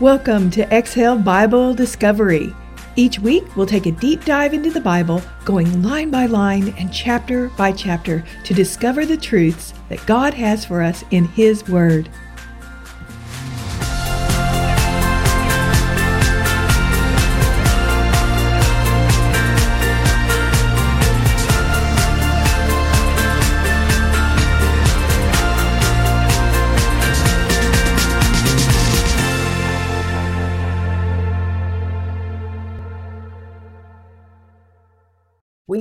Welcome to Exhale Bible Discovery. Each week, we'll take a deep dive into the Bible, going line by line and chapter by chapter to discover the truths that God has for us in His Word.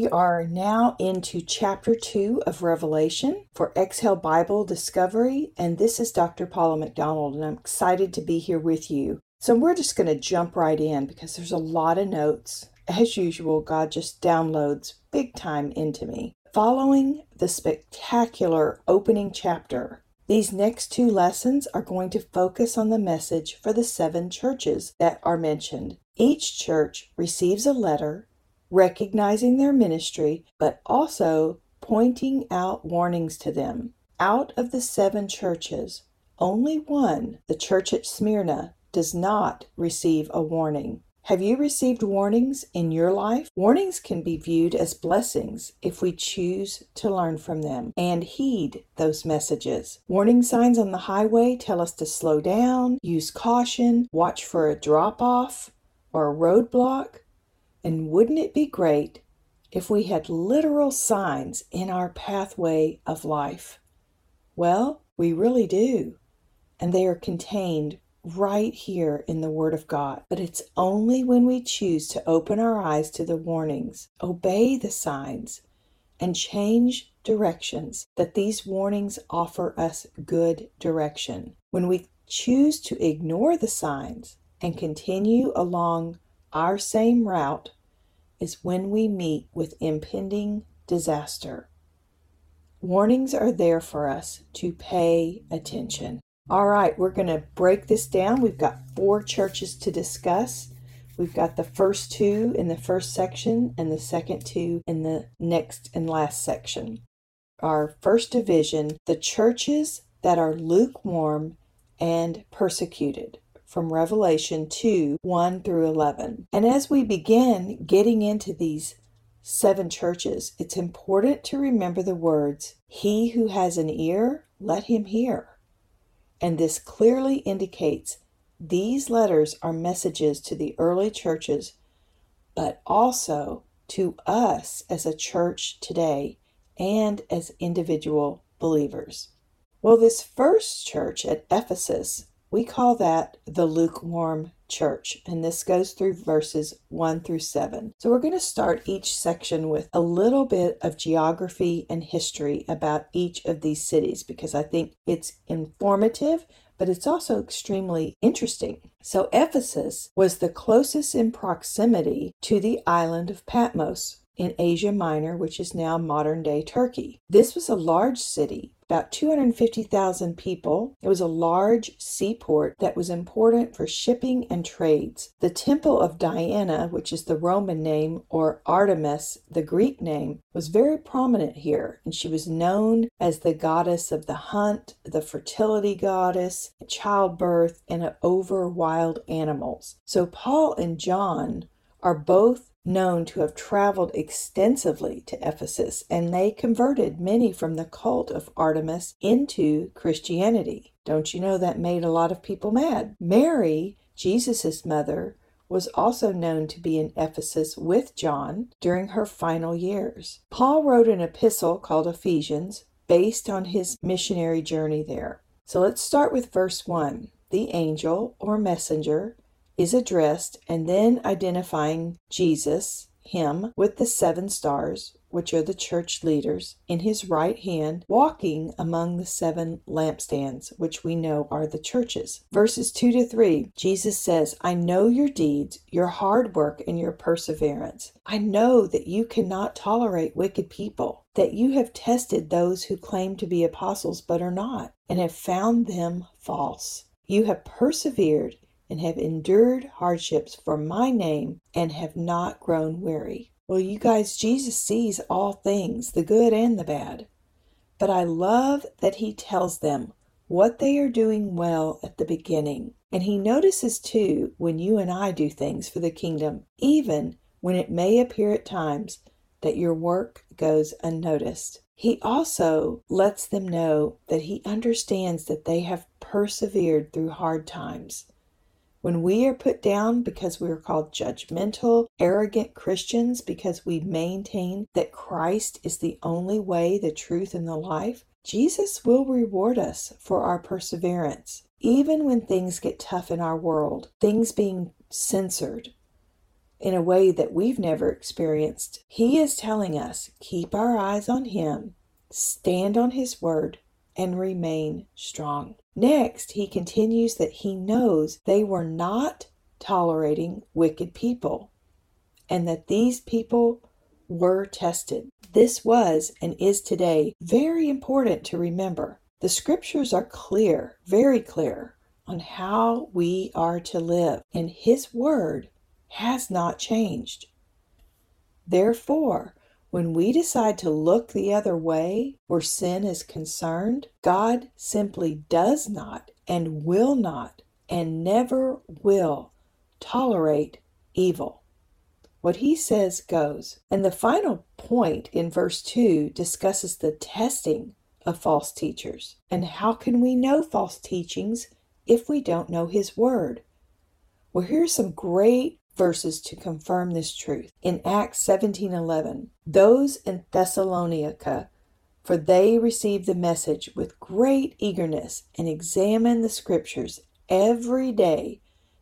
We are now into chapter 2 of Revelation for Exhale Bible Discovery, and this is Dr. Paula McDonald, and I'm excited to be here with you. So, we're just going to jump right in because there's a lot of notes. As usual, God just downloads big time into me. Following the spectacular opening chapter, these next two lessons are going to focus on the message for the seven churches that are mentioned. Each church receives a letter recognizing their ministry, but also pointing out warnings to them. Out of the seven churches, only one, the church at Smyrna, does not receive a warning. Have you received warnings in your life? Warnings can be viewed as blessings if we choose to learn from them and heed those messages. Warning signs on the highway tell us to slow down, use caution, watch for a drop off or a roadblock. And wouldn't it be great if we had literal signs in our pathway of life? Well, we really do. And they are contained right here in the Word of God. But it's only when we choose to open our eyes to the warnings, obey the signs, and change directions that these warnings offer us good direction. When we choose to ignore the signs and continue along our same route, is when we meet with impending disaster. Warnings are there for us to pay attention. All right, we're going to break this down. We've got four churches to discuss. We've got the first two in the first section and the second two in the next and last section. Our first division the churches that are lukewarm and persecuted from Revelation 2 1 through 11. And as we begin getting into these seven churches, it's important to remember the words, He who has an ear, let him hear. And this clearly indicates these letters are messages to the early churches, but also to us as a church today and as individual believers. Well, this first church at Ephesus we call that the lukewarm church, and this goes through verses 1 through 7. So we're going to start each section with a little bit of geography and history about each of these cities because I think it's informative. But it's also extremely interesting. So, Ephesus was the closest in proximity to the island of Patmos, in Asia Minor, which is now modern day Turkey. This was a large city, about 250,000 people. It was a large seaport that was important for shipping and trades. The Temple of Diana, which is the Roman name, or Artemis, the Greek name, was very prominent here, and she was known as the goddess of the hunt, the fertility goddess, childbirth, and over wild animals. So Paul and John are both known to have traveled extensively to Ephesus, and they converted many from the cult of Artemis into Christianity. Don't you know that made a lot of people mad? Mary, Jesus' mother, was also known to be in Ephesus with John during her final years. Paul wrote an epistle called Ephesians based on his missionary journey there. So let's start with verse 1. The angel or messenger is addressed and then identifying Jesus, him, with the seven stars, which are the church leaders, in his right hand, walking among the seven lampstands, which we know are the churches. Verses 2 to 3, Jesus says, I know your deeds, your hard work, and your perseverance. I know that you cannot tolerate wicked people, that you have tested those who claim to be apostles but are not, and have found them false. You have persevered and have endured hardships for my name and have not grown weary. Well, you guys, Jesus sees all things, the good and the bad. But I love that he tells them what they are doing well at the beginning. And he notices too when you and I do things for the kingdom, even when it may appear at times that your work goes unnoticed. He also lets them know that he understands that they have persevered through hard times. When we are put down because we are called judgmental, arrogant Christians because we maintain that Christ is the only way, the truth, and the life, Jesus will reward us for our perseverance. Even when things get tough in our world, things being censored, in a way that we've never experienced. He is telling us keep our eyes on Him, stand on His word, and remain strong. Next, he continues that he knows they were not tolerating wicked people and that these people were tested. This was and is today very important to remember. The scriptures are clear, very clear, on how we are to live, and His word has not changed. Therefore, when we decide to look the other way where sin is concerned, God simply does not and will not and never will tolerate evil. What he says goes. And the final point in verse 2 discusses the testing of false teachers. And how can we know false teachings if we don't know his word? Well, here's some great verses to confirm this truth. In Acts 17:11, those in Thessalonica for they received the message with great eagerness and examined the scriptures every day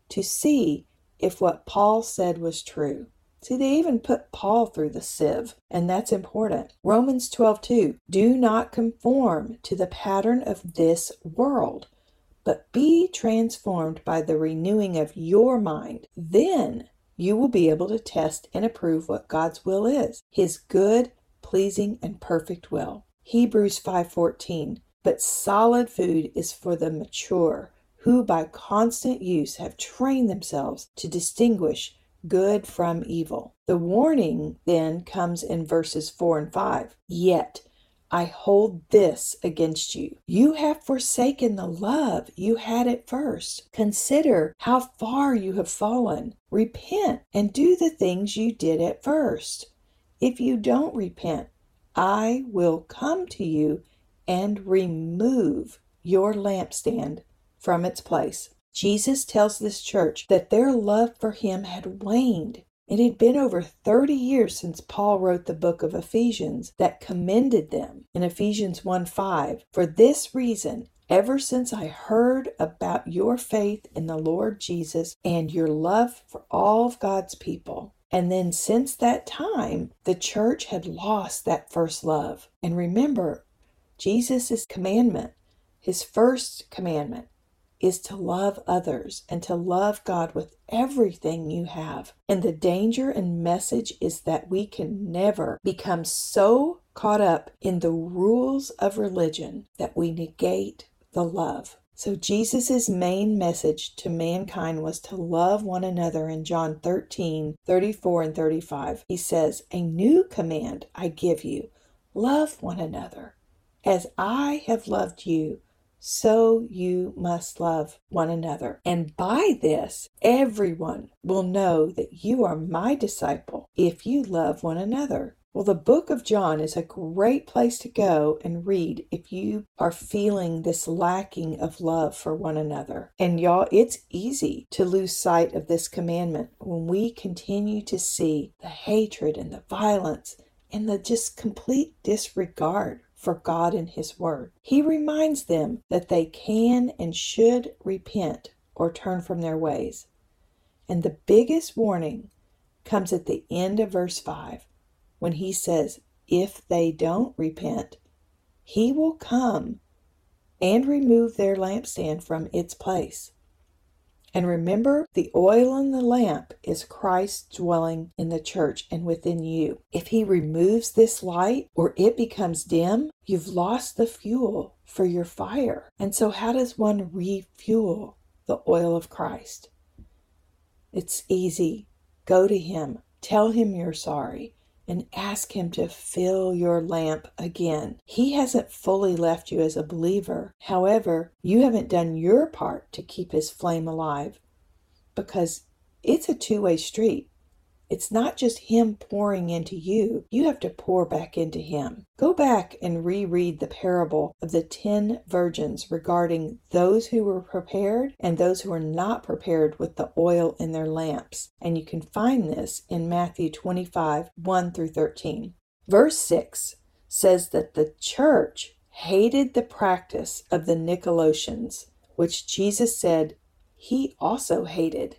to see if what Paul said was true. See, they even put Paul through the sieve, and that's important. Romans 12:2 Do not conform to the pattern of this world, but be transformed by the renewing of your mind. Then you will be able to test and approve what God's will is, his good, pleasing, and perfect will. Hebrews 5:14 But solid food is for the mature, who by constant use have trained themselves to distinguish good from evil. The warning then comes in verses 4 and 5. Yet I hold this against you. You have forsaken the love you had at first. Consider how far you have fallen. Repent and do the things you did at first. If you don't repent, I will come to you and remove your lampstand from its place. Jesus tells this church that their love for him had waned it had been over 30 years since Paul wrote the book of Ephesians that commended them in Ephesians 1 5. For this reason, ever since I heard about your faith in the Lord Jesus and your love for all of God's people, and then since that time, the church had lost that first love. And remember, Jesus' commandment, his first commandment, is to love others and to love God with everything you have. And the danger and message is that we can never become so caught up in the rules of religion that we negate the love. So Jesus' main message to mankind was to love one another in John 13, 34 and 35. He says, A new command I give you, love one another. As I have loved you, so you must love one another. And by this, everyone will know that you are my disciple if you love one another. Well, the book of John is a great place to go and read if you are feeling this lacking of love for one another. And y'all, it's easy to lose sight of this commandment when we continue to see the hatred and the violence and the just complete disregard for God and His Word. He reminds them that they can and should repent or turn from their ways. And the biggest warning comes at the end of verse 5 when he says, If they don't repent, he will come and remove their lampstand from its place. And remember, the oil in the lamp is Christ dwelling in the church and within you. If he removes this light or it becomes dim, you've lost the fuel for your fire. And so, how does one refuel the oil of Christ? It's easy. Go to him, tell him you're sorry, and ask Him to fill your lamp again. He hasn't fully left you as a believer. However, you haven't done your part to keep His flame alive because it's a two way street. It's not just Him pouring into you, you have to pour back into Him. Go back and reread the parable of the ten virgins regarding those who were prepared and those who were not prepared with the oil in their lamps. And you can find this in Matthew 25 1 through 13. Verse 6 says that the church hated the practice of the Nicolaitans, which Jesus said he also hated.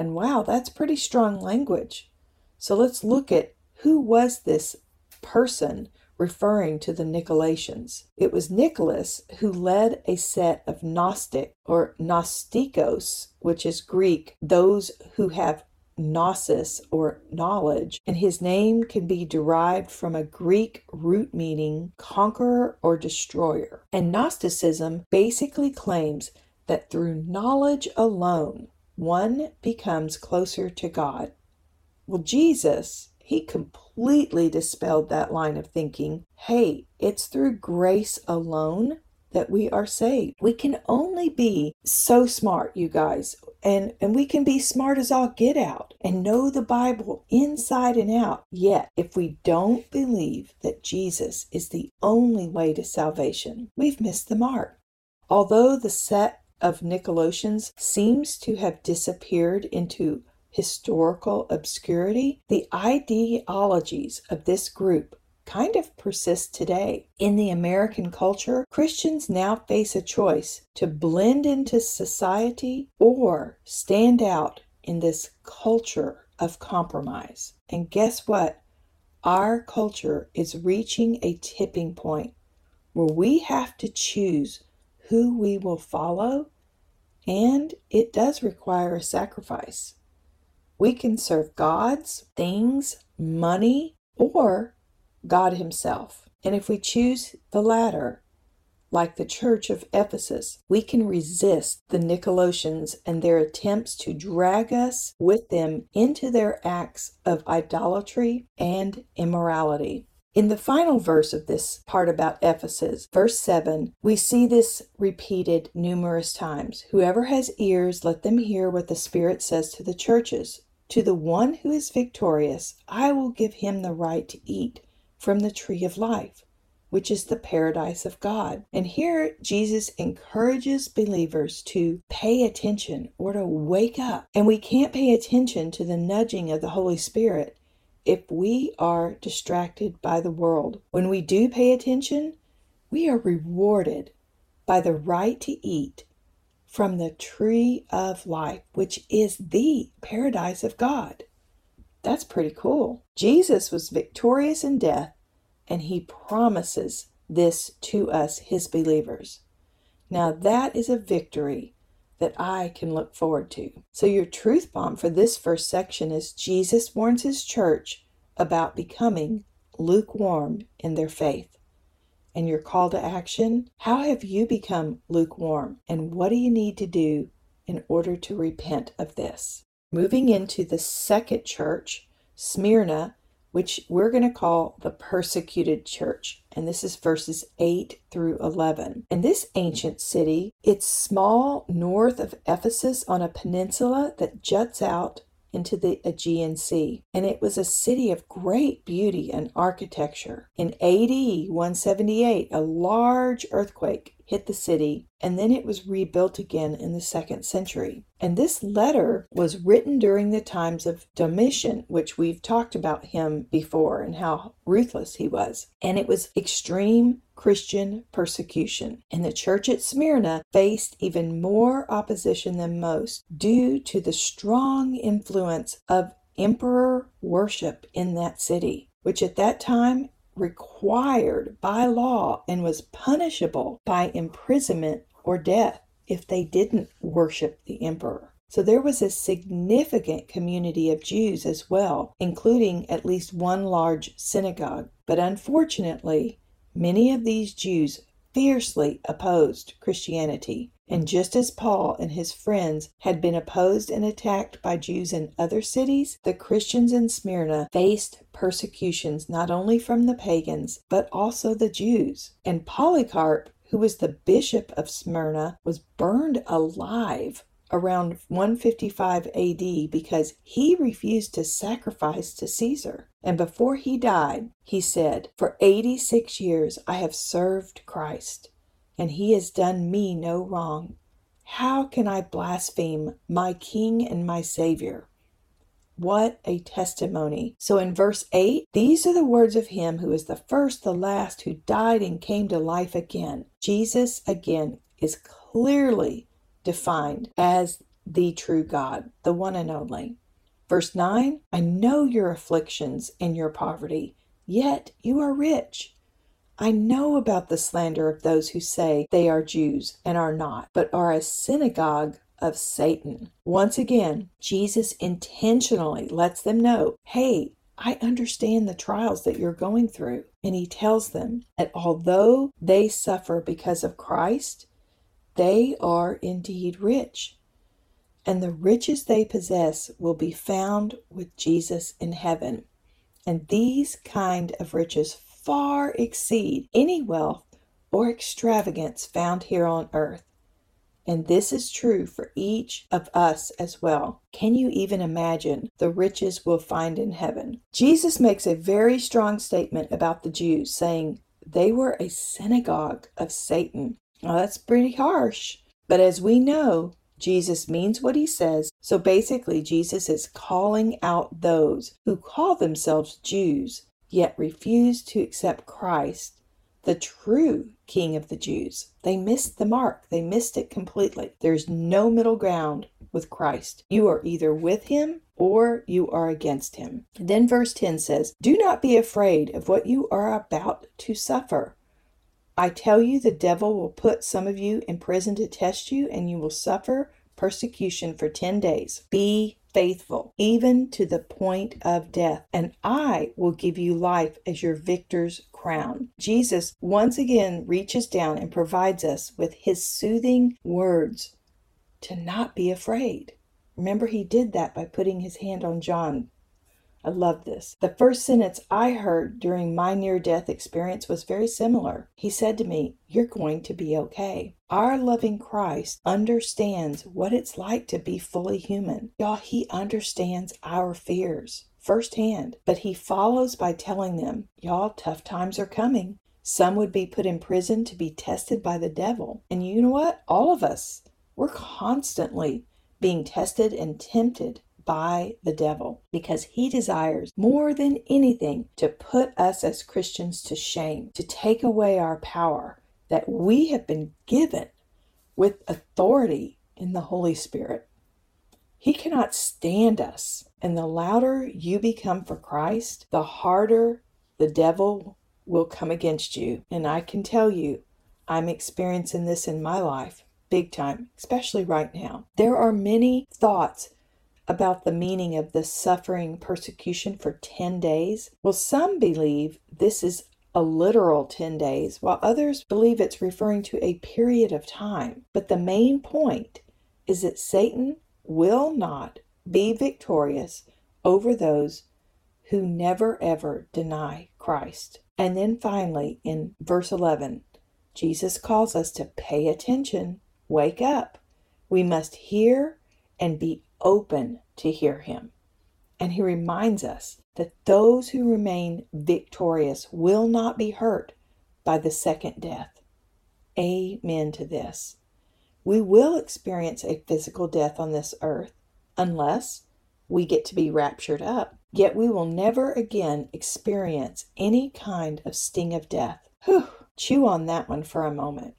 And wow, that's pretty strong language. So let's look at who was this person referring to the Nicolaitans. It was Nicholas who led a set of Gnostic or Gnostikos, which is Greek, those who have gnosis or knowledge, and his name can be derived from a Greek root meaning conqueror or destroyer. And Gnosticism basically claims that through knowledge alone, one becomes closer to God. Well, Jesus, he completely dispelled that line of thinking. Hey, it's through grace alone that we are saved. We can only be so smart, you guys, and, and we can be smart as all get out and know the Bible inside and out. Yet, if we don't believe that Jesus is the only way to salvation, we've missed the mark. Although the set of Nicolaitans seems to have disappeared into historical obscurity, the ideologies of this group kind of persist today. In the American culture, Christians now face a choice to blend into society or stand out in this culture of compromise. And guess what? Our culture is reaching a tipping point where we have to choose who we will follow, and it does require a sacrifice. We can serve gods, things, money, or God Himself. And if we choose the latter, like the church of Ephesus, we can resist the Nicolaitans and their attempts to drag us with them into their acts of idolatry and immorality. In the final verse of this part about Ephesus, verse 7, we see this repeated numerous times. Whoever has ears, let them hear what the Spirit says to the churches. To the one who is victorious, I will give him the right to eat from the tree of life, which is the paradise of God. And here Jesus encourages believers to pay attention or to wake up. And we can't pay attention to the nudging of the Holy Spirit if we are distracted by the world. When we do pay attention, we are rewarded by the right to eat from the tree of life, which is the paradise of God. That's pretty cool. Jesus was victorious in death, and he promises this to us, his believers. Now, that is a victory that I can look forward to. So, your truth bomb for this first section is Jesus warns his church about becoming lukewarm in their faith. And your call to action how have you become lukewarm? And what do you need to do in order to repent of this? Moving into the second church, Smyrna, which we're going to call the persecuted church. And this is verses 8 through 11. And this ancient city, it's small north of Ephesus on a peninsula that juts out into the Aegean Sea, and it was a city of great beauty and architecture. In AD 178, a large earthquake hit the city, and then it was rebuilt again in the second century. And this letter was written during the times of Domitian, which we've talked about him before and how ruthless he was. And it was extreme Christian persecution. And the church at Smyrna faced even more opposition than most due to the strong influence of emperor worship in that city, which at that time required by law and was punishable by imprisonment or death if they didn't worship the emperor. So there was a significant community of Jews as well, including at least one large synagogue. But unfortunately, many of these Jews fiercely opposed Christianity, And just as Paul and his friends had been opposed and attacked by Jews in other cities, the Christians in Smyrna faced persecutions not only from the pagans, but also the Jews. And Polycarp, who was the bishop of Smyrna, was burned alive around 155 AD because he refused to sacrifice to Caesar. And before he died, he said, For 86 years I have served Christ, and he has done me no wrong. How can I blaspheme my King and my Savior? What a testimony. So in verse 8, these are the words of him who is the first, the last, who died and came to life again. Jesus, again, is clearly defined as the true God, the one and only. Verse 9 I know your afflictions and your poverty, yet you are rich. I know about the slander of those who say they are Jews and are not, but are a synagogue of Satan. Once again, Jesus intentionally lets them know hey, I understand the trials that you're going through. And he tells them that although they suffer because of Christ, they are indeed rich, and the riches they possess will be found with Jesus in heaven. And these kind of riches far exceed any wealth or extravagance found here on earth. And this is true for each of us as well. Can you even imagine the riches we'll find in heaven? Jesus makes a very strong statement about the Jews, saying they were a synagogue of Satan. Now, that's pretty harsh. But as we know, Jesus means what he says. So basically, Jesus is calling out those who call themselves Jews, yet refuse to accept Christ, the true King of the Jews. They missed the mark, they missed it completely. There's no middle ground with Christ. You are either with him or you are against him. Then verse 10 says, Do not be afraid of what you are about to suffer. I tell you, the devil will put some of you in prison to test you, and you will suffer persecution for 10 days. Be faithful, even to the point of death, and I will give you life as your victor's crown. Jesus once again reaches down and provides us with his soothing words to not be afraid. Remember, he did that by putting his hand on John I love this. The first sentence I heard during my near death experience was very similar. He said to me, You're going to be okay. Our loving Christ understands what it's like to be fully human. Y'all, He understands our fears firsthand, but He follows by telling them, Y'all, tough times are coming. Some would be put in prison to be tested by the devil. And you know what? All of us, we're constantly being tested and tempted by the devil because he desires more than anything to put us as Christians to shame, to take away our power that we have been given with authority in the Holy Spirit. He cannot stand us. And the louder you become for Christ, the harder the devil will come against you. And I can tell you, I'm experiencing this in my life big time, especially right now. There are many thoughts about the meaning of the suffering persecution for 10 days? Well, some believe this is a literal 10 days, while others believe it's referring to a period of time. But the main point is that Satan will not be victorious over those who never ever deny Christ. And then finally, in verse 11, Jesus calls us to pay attention, wake up. We must hear and be open to hear him. And he reminds us that those who remain victorious will not be hurt by the second death. Amen to this. We will experience a physical death on this earth unless we get to be raptured up. Yet we will never again experience any kind of sting of death. Whew, chew on that one for a moment.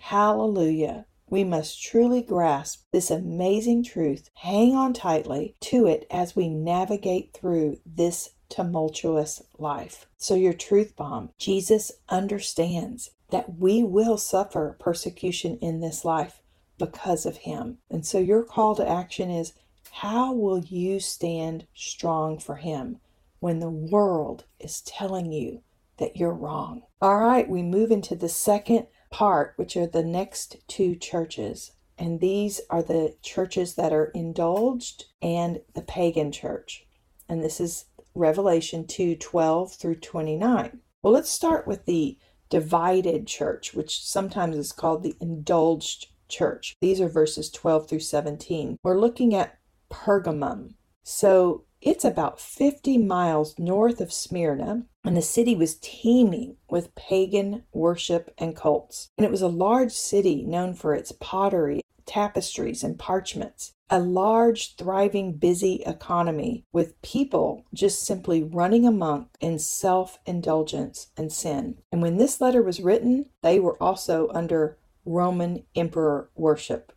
Hallelujah. We must truly grasp this amazing truth, hang on tightly to it as we navigate through this tumultuous life. So, your truth bomb Jesus understands that we will suffer persecution in this life because of him. And so, your call to action is how will you stand strong for him when the world is telling you that you're wrong? All right, we move into the second part, which are the next two churches. And these are the churches that are indulged and the pagan church. And this is Revelation 2 12 through 29. Well, let's start with the divided church, which sometimes is called the indulged church. These are verses 12 through 17. We're looking at Pergamum. So it's about 50 miles north of Smyrna, and the city was teeming with pagan worship and cults. And it was a large city known for its pottery, tapestries, and parchments. A large, thriving, busy economy with people just simply running amok in self indulgence and sin. And when this letter was written, they were also under Roman emperor worship.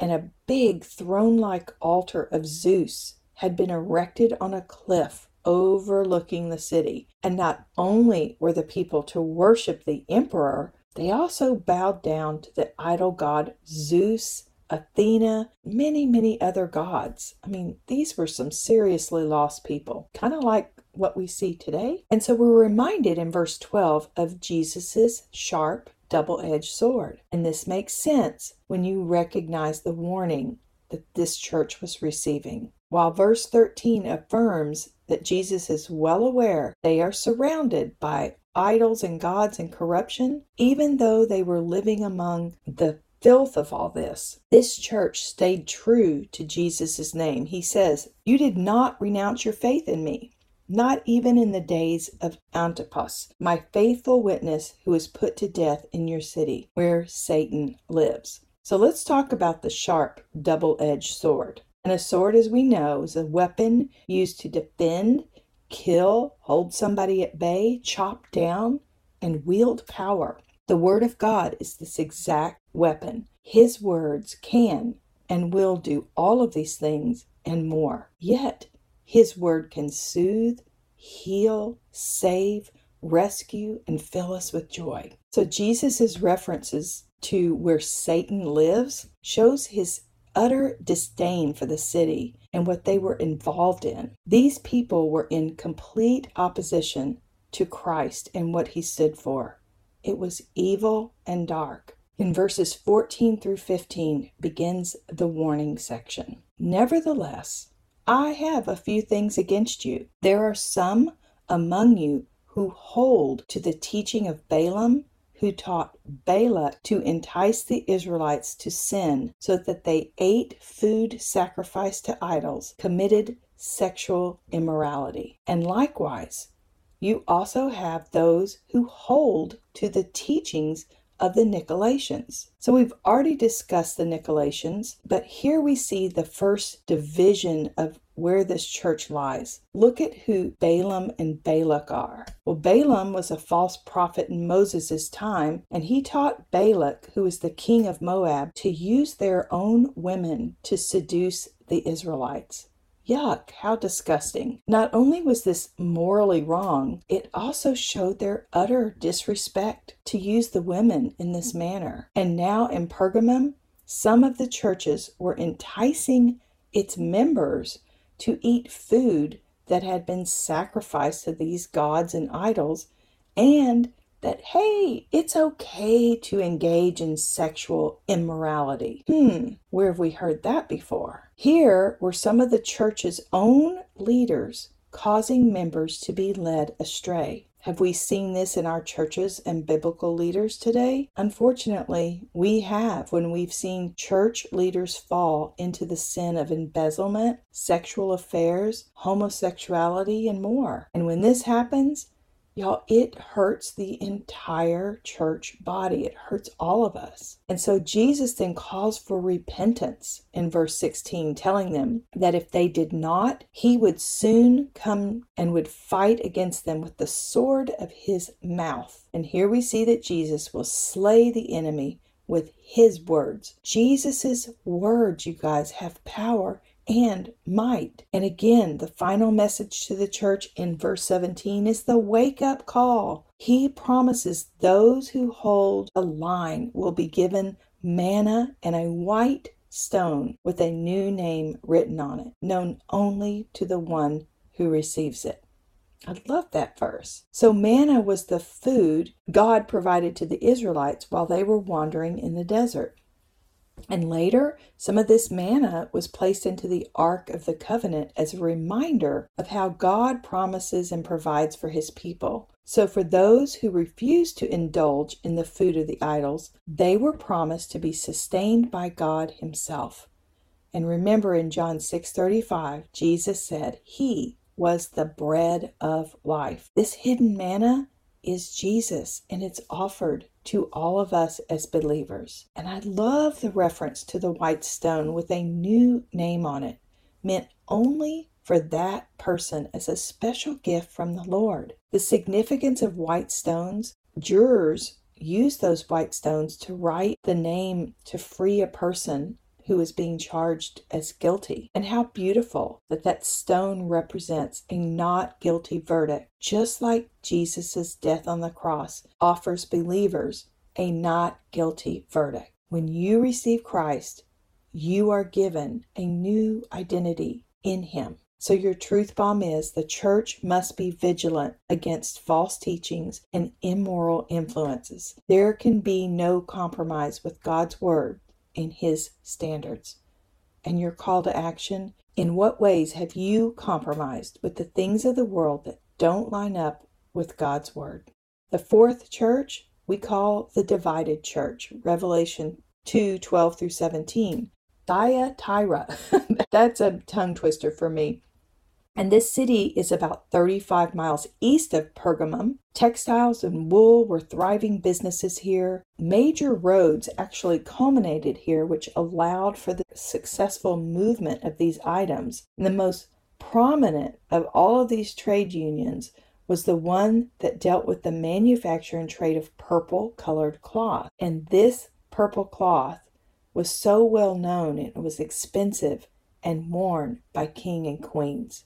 And a big throne like altar of Zeus had been erected on a cliff overlooking the city. And not only were the people to worship the emperor, they also bowed down to the idol god Zeus, Athena, many, many other gods. I mean, these were some seriously lost people, kind of like what we see today. And so we're reminded in verse 12 of Jesus's sharp double edged sword. And this makes sense when you recognize the warning that this church was receiving. While verse 13 affirms that Jesus is well aware they are surrounded by idols and gods and corruption, even though they were living among the filth of all this, this church stayed true to Jesus' name. He says, You did not renounce your faith in me not even in the days of Antipas, my faithful witness who was put to death in your city, where Satan lives. So let's talk about the sharp, double edged sword. And a sword, as we know, is a weapon used to defend, kill, hold somebody at bay, chop down, and wield power. The Word of God is this exact weapon. His words can and will do all of these things and more. Yet, his word can soothe, heal, save, rescue, and fill us with joy. So Jesus' references to where Satan lives shows his utter disdain for the city and what they were involved in. These people were in complete opposition to Christ and what he stood for. It was evil and dark. In verses 14 through 15 begins the warning section. Nevertheless, I have a few things against you. There are some among you who hold to the teaching of Balaam, who taught Balak to entice the Israelites to sin so that they ate food sacrificed to idols, committed sexual immorality. And likewise, you also have those who hold to the teachings of the Nicolaitans. So we've already discussed the Nicolaitans, but here we see the first division of where this church lies. Look at who Balaam and Balak are. Well, Balaam was a false prophet in Moses' time, and he taught Balak, who was the king of Moab, to use their own women to seduce the Israelites. Yuck, how disgusting. Not only was this morally wrong, it also showed their utter disrespect to use the women in this manner. And now in Pergamum, some of the churches were enticing its members to eat food that had been sacrificed to these gods and idols and that, hey, it's okay to engage in sexual immorality. Hmm, where have we heard that before? Here were some of the church's own leaders causing members to be led astray. Have we seen this in our churches and biblical leaders today? Unfortunately, we have when we've seen church leaders fall into the sin of embezzlement, sexual affairs, homosexuality, and more. And when this happens, Y'all, it hurts the entire church body. It hurts all of us. And so Jesus then calls for repentance in verse 16, telling them that if they did not, he would soon come and would fight against them with the sword of his mouth. And here we see that Jesus will slay the enemy with his words. Jesus' words, you guys, have power and might. And again, the final message to the church in verse 17 is the wake up call. He promises those who hold a line will be given manna and a white stone with a new name written on it, known only to the one who receives it. I love that verse. So, manna was the food God provided to the Israelites while they were wandering in the desert. And later, some of this manna was placed into the Ark of the Covenant as a reminder of how God promises and provides for his people. So, for those who refused to indulge in the food of the idols, they were promised to be sustained by God himself. And remember in John 6:35, Jesus said, "He was the bread of life." This hidden manna is Jesus, and it's offered to all of us as believers. And I love the reference to the white stone with a new name on it, meant only for that person as a special gift from the Lord. The significance of white stones, jurors use those white stones to write the name to free a person who is being charged as guilty. And how beautiful that that stone represents a not guilty verdict, just like Jesus' death on the cross offers believers a not guilty verdict. When you receive Christ, you are given a new identity in Him. So, your truth bomb is the church must be vigilant against false teachings and immoral influences. There can be no compromise with God's word in His standards. And your call to action in what ways have you compromised with the things of the world that don't line up with God's Word? The fourth church we call the divided church, Revelation 2 12 through 17. Thyatira. That's a tongue twister for me. And this city is about 35 miles east of Pergamum. Textiles and wool were thriving businesses here. Major roads actually culminated here, which allowed for the successful movement of these items. And the most prominent of all of these trade unions was the one that dealt with the manufacture and trade of purple colored cloth. And this purple cloth was so well known and it was expensive and worn by king and queens.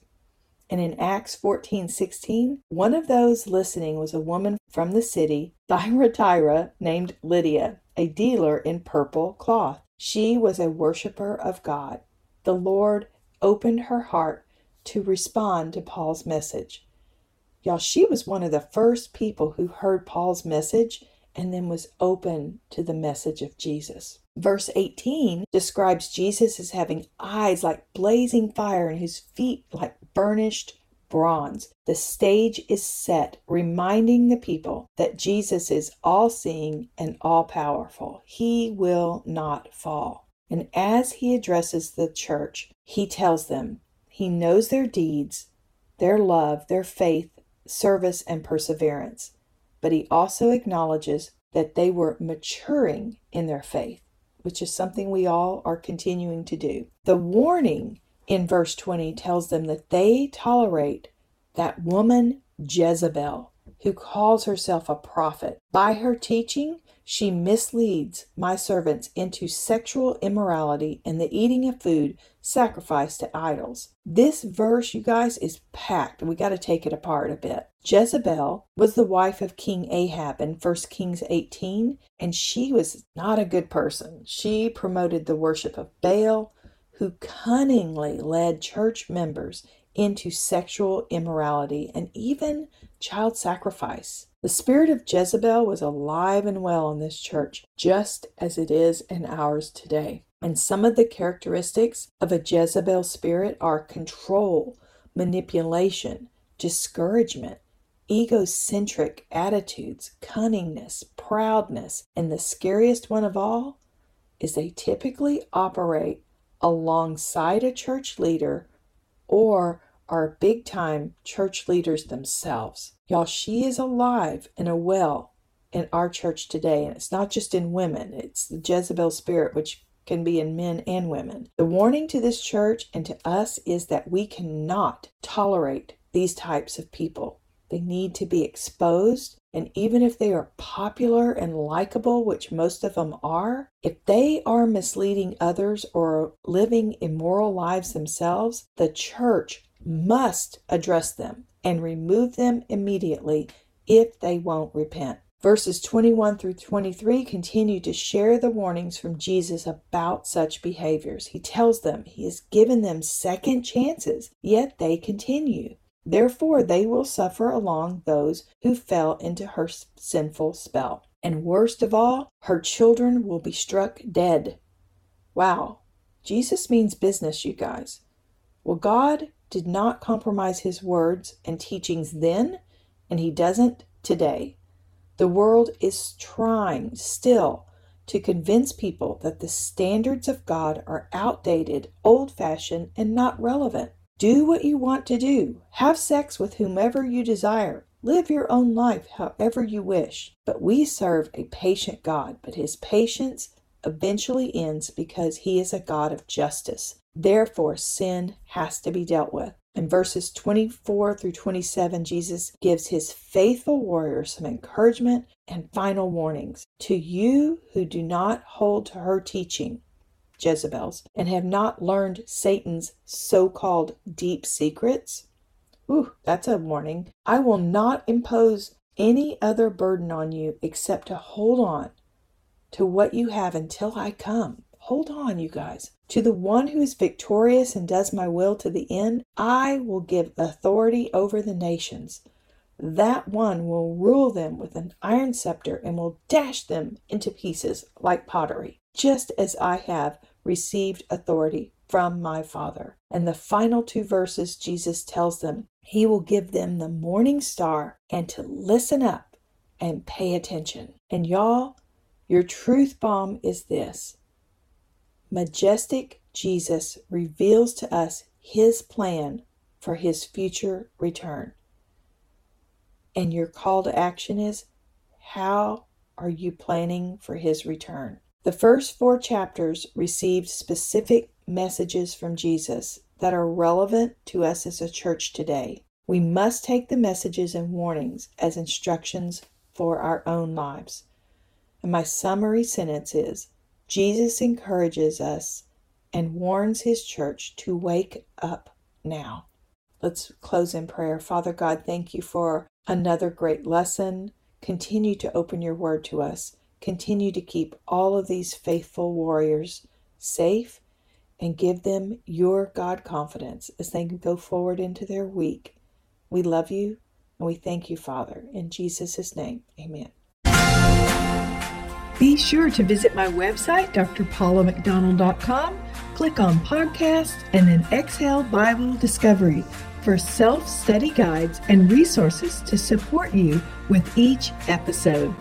And in Acts 14 16, one of those listening was a woman from the city, Thyatira, named Lydia, a dealer in purple cloth. She was a worshiper of God. The Lord opened her heart to respond to Paul's message. Y'all, she was one of the first people who heard Paul's message and then was open to the message of Jesus. Verse 18 describes Jesus as having eyes like blazing fire and his feet like burnished bronze. The stage is set, reminding the people that Jesus is all seeing and all powerful. He will not fall. And as he addresses the church, he tells them he knows their deeds, their love, their faith, service, and perseverance but he also acknowledges that they were maturing in their faith, which is something we all are continuing to do. The warning in verse 20 tells them that they tolerate that woman Jezebel, who calls herself a prophet. By her teaching, she misleads my servants into sexual immorality and the eating of food sacrificed to idols. This verse, you guys, is packed. We got to take it apart a bit. Jezebel was the wife of King Ahab in 1 Kings 18, and she was not a good person. She promoted the worship of Baal, who cunningly led church members into sexual immorality and even child sacrifice. The spirit of Jezebel was alive and well in this church, just as it is in ours today. And some of the characteristics of a Jezebel spirit are control, manipulation, discouragement, egocentric attitudes, cunningness, proudness, and the scariest one of all is they typically operate alongside a church leader or are big time church leaders themselves. Y'all, she is alive and a well in our church today. And it's not just in women, it's the Jezebel spirit, which can be in men and women. The warning to this church and to us is that we cannot tolerate these types of people. They need to be exposed. And even if they are popular and likable, which most of them are, if they are misleading others or living immoral lives themselves, the church must address them and remove them immediately if they won't repent. Verses 21 through 23 continue to share the warnings from Jesus about such behaviors. He tells them he has given them second chances, yet they continue. Therefore, they will suffer along those who fell into her sinful spell. And worst of all, her children will be struck dead. Wow, Jesus means business, you guys. Well, God did not compromise his words and teachings then, and he doesn't today. The world is trying still to convince people that the standards of God are outdated, old fashioned, and not relevant. Do what you want to do. Have sex with whomever you desire. Live your own life however you wish. But we serve a patient God, but his patience eventually ends because he is a God of justice. Therefore, sin has to be dealt with. In verses 24 through 27, Jesus gives his faithful warriors some encouragement and final warnings. To you who do not hold to her teaching, Jezebel's, and have not learned Satan's so called deep secrets, ooh, that's a warning. I will not impose any other burden on you except to hold on to what you have until I come. Hold on, you guys. To the one who is victorious and does my will to the end, I will give authority over the nations. That one will rule them with an iron scepter and will dash them into pieces like pottery, just as I have received authority from my Father. And the final two verses, Jesus tells them, He will give them the morning star and to listen up and pay attention. And y'all, your truth bomb is this Majestic Jesus reveals to us his plan for his future return. And your call to action is how are you planning for his return? The first four chapters received specific messages from Jesus that are relevant to us as a church today. We must take the messages and warnings as instructions for our own lives. And my summary sentence is Jesus encourages us and warns his church to wake up now. Let's close in prayer. Father God, thank you for another great lesson. Continue to open your word to us. Continue to keep all of these faithful warriors safe and give them your God confidence as they go forward into their week. We love you and we thank you, Father. In Jesus' name, amen. Be sure to visit my website, drpaulamcdonald.com. Click on podcast and then Exhale Bible Discovery for self study guides and resources to support you with each episode.